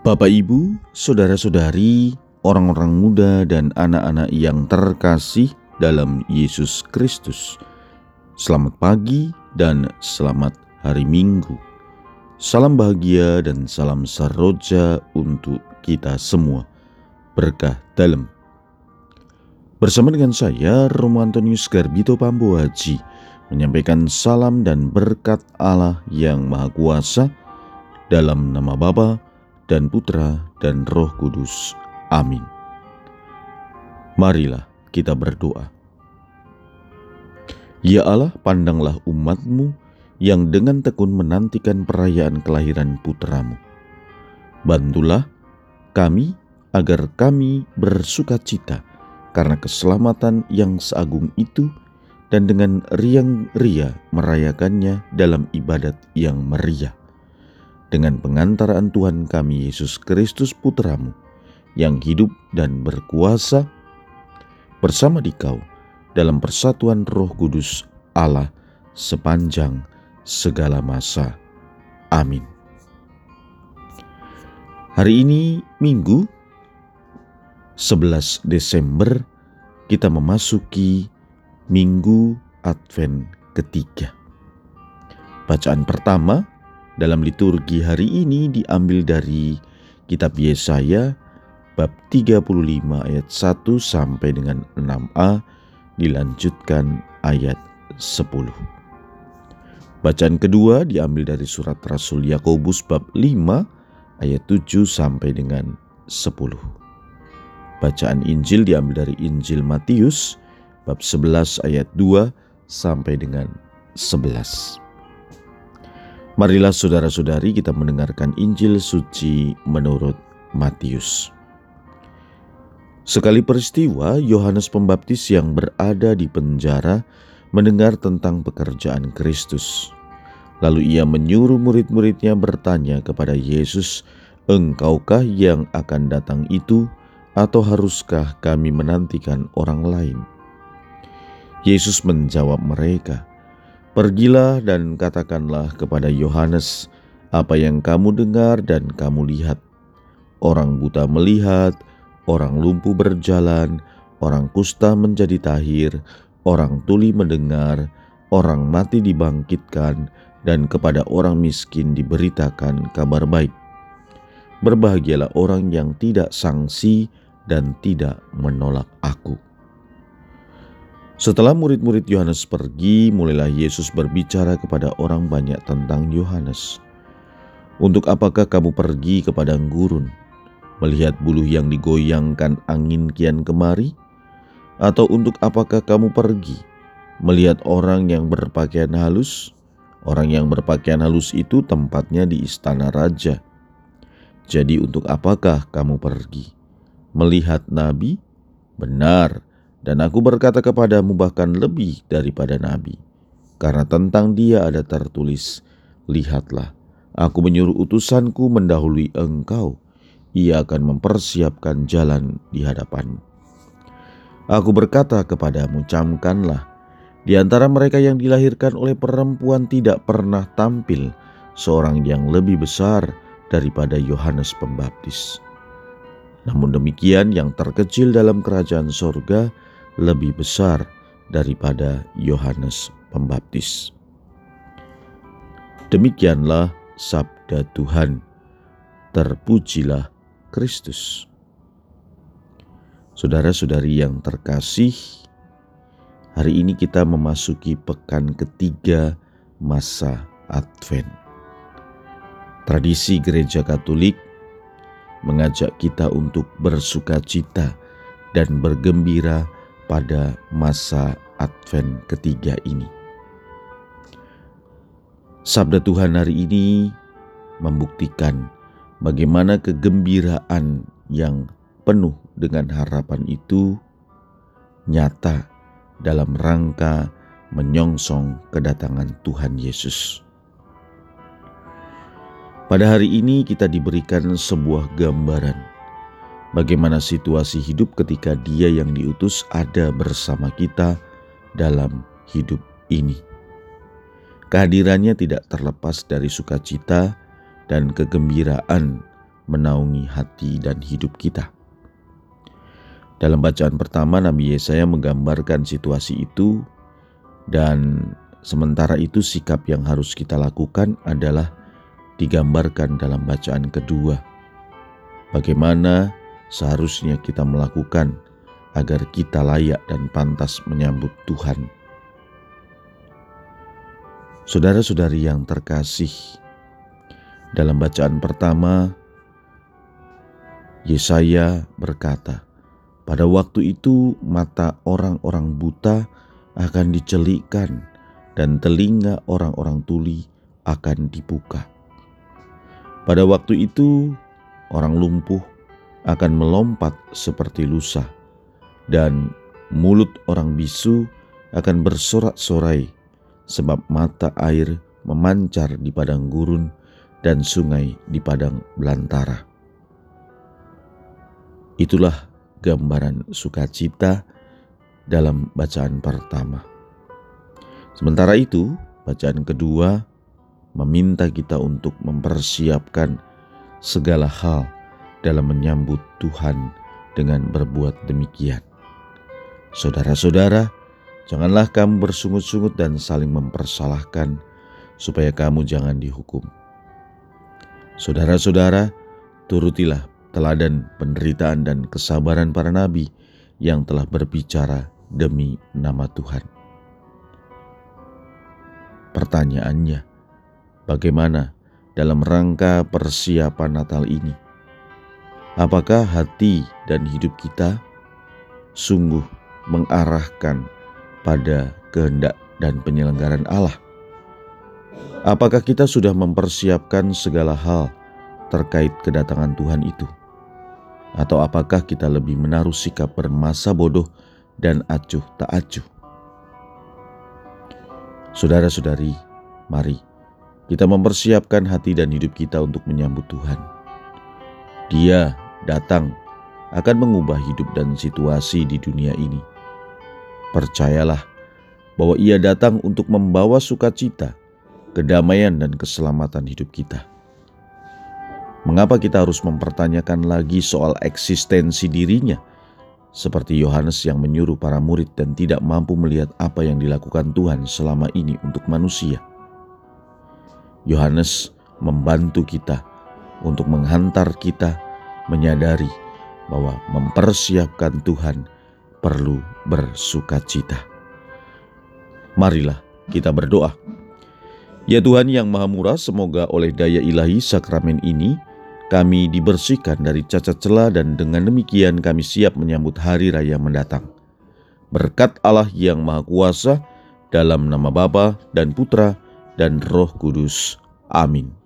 Bapak, Ibu, saudara-saudari, orang-orang muda, dan anak-anak yang terkasih dalam Yesus Kristus, selamat pagi dan selamat hari Minggu. Salam bahagia dan salam saroja untuk kita semua. Berkah dalam. Bersama dengan saya, Romo Antonius Garbito Pambu Haji, menyampaikan salam dan berkat Allah yang Maha Kuasa dalam nama Bapa dan Putra dan Roh Kudus. Amin. Marilah kita berdoa. Ya Allah, pandanglah umatmu yang dengan tekun menantikan perayaan kelahiran putramu. Bantulah kami agar kami bersuka cita karena keselamatan yang seagung itu dan dengan riang ria merayakannya dalam ibadat yang meriah dengan pengantaraan Tuhan kami Yesus Kristus Putramu yang hidup dan berkuasa bersama dikau dalam persatuan roh kudus Allah sepanjang segala masa. Amin. Hari ini Minggu 11 Desember kita memasuki Minggu Advent ketiga. Bacaan pertama dalam liturgi hari ini diambil dari kitab Yesaya bab 35 ayat 1 sampai dengan 6a dilanjutkan ayat 10. Bacaan kedua diambil dari surat Rasul Yakobus bab 5 ayat 7 sampai dengan 10. Bacaan Injil diambil dari Injil Matius bab 11 ayat 2 sampai dengan 11. Marilah saudara-saudari kita mendengarkan Injil suci menurut Matius. Sekali peristiwa, Yohanes Pembaptis yang berada di penjara mendengar tentang pekerjaan Kristus. Lalu ia menyuruh murid-muridnya bertanya kepada Yesus, "Engkaukah yang akan datang itu, atau haruskah kami menantikan orang lain?" Yesus menjawab mereka, Pergilah dan katakanlah kepada Yohanes apa yang kamu dengar dan kamu lihat. Orang buta melihat, orang lumpuh berjalan, orang kusta menjadi tahir, orang tuli mendengar, orang mati dibangkitkan, dan kepada orang miskin diberitakan kabar baik. Berbahagialah orang yang tidak sangsi dan tidak menolak aku. Setelah murid-murid Yohanes pergi, mulailah Yesus berbicara kepada orang banyak tentang Yohanes. Untuk apakah kamu pergi ke padang gurun, melihat buluh yang digoyangkan angin kian kemari? Atau untuk apakah kamu pergi, melihat orang yang berpakaian halus? Orang yang berpakaian halus itu tempatnya di istana raja. Jadi untuk apakah kamu pergi? Melihat nabi? Benar, dan aku berkata kepadamu bahkan lebih daripada nabi. Karena tentang dia ada tertulis, Lihatlah, aku menyuruh utusanku mendahului engkau. Ia akan mempersiapkan jalan di hadapanmu. Aku berkata kepadamu, camkanlah, di antara mereka yang dilahirkan oleh perempuan tidak pernah tampil seorang yang lebih besar daripada Yohanes Pembaptis. Namun demikian yang terkecil dalam kerajaan sorga lebih besar daripada Yohanes Pembaptis. Demikianlah sabda Tuhan. Terpujilah Kristus. Saudara-saudari yang terkasih, hari ini kita memasuki pekan ketiga masa Advent. Tradisi Gereja Katolik mengajak kita untuk bersuka cita dan bergembira pada masa Advent ketiga ini. Sabda Tuhan hari ini membuktikan bagaimana kegembiraan yang penuh dengan harapan itu nyata dalam rangka menyongsong kedatangan Tuhan Yesus. Pada hari ini kita diberikan sebuah gambaran bagaimana situasi hidup ketika Dia yang diutus ada bersama kita dalam hidup ini. Kehadirannya tidak terlepas dari sukacita dan kegembiraan menaungi hati dan hidup kita. Dalam bacaan pertama, Nabi Yesaya menggambarkan situasi itu, dan sementara itu, sikap yang harus kita lakukan adalah digambarkan dalam bacaan kedua. Bagaimana seharusnya kita melakukan agar kita layak dan pantas menyambut Tuhan. Saudara-saudari yang terkasih, dalam bacaan pertama, Yesaya berkata, "Pada waktu itu mata orang-orang buta akan dicelikkan, dan telinga orang-orang tuli akan dibuka. Pada waktu itu, orang lumpuh akan melompat seperti lusa, dan mulut orang bisu akan bersorak-sorai, sebab mata air memancar di padang gurun dan sungai di padang belantara." Itulah gambaran sukacita dalam bacaan pertama. Sementara itu, bacaan kedua meminta kita untuk mempersiapkan segala hal dalam menyambut Tuhan dengan berbuat demikian. Saudara-saudara, janganlah kamu bersungut-sungut dan saling mempersalahkan, supaya kamu jangan dihukum. Saudara-saudara, turutilah teladan penderitaan dan kesabaran para nabi yang telah berbicara demi nama Tuhan. Pertanyaannya, bagaimana dalam rangka persiapan Natal ini? Apakah hati dan hidup kita sungguh mengarahkan pada kehendak dan penyelenggaran Allah? Apakah kita sudah mempersiapkan segala hal terkait kedatangan Tuhan itu? Atau apakah kita lebih menaruh sikap bermasa bodoh dan acuh tak acuh? Saudara-saudari, mari kita mempersiapkan hati dan hidup kita untuk menyambut Tuhan. Dia datang akan mengubah hidup dan situasi di dunia ini. Percayalah bahwa Ia datang untuk membawa sukacita, kedamaian, dan keselamatan hidup kita. Mengapa kita harus mempertanyakan lagi soal eksistensi dirinya? Seperti Yohanes yang menyuruh para murid dan tidak mampu melihat apa yang dilakukan Tuhan selama ini untuk manusia. Yohanes membantu kita untuk menghantar kita menyadari bahwa mempersiapkan Tuhan perlu bersuka cita. Marilah kita berdoa. Ya Tuhan yang Maha Murah, semoga oleh daya ilahi sakramen ini kami dibersihkan dari cacat celah dan dengan demikian kami siap menyambut hari raya mendatang. Berkat Allah yang Maha Kuasa, dalam nama Bapa dan Putra dan Roh Kudus. Amin.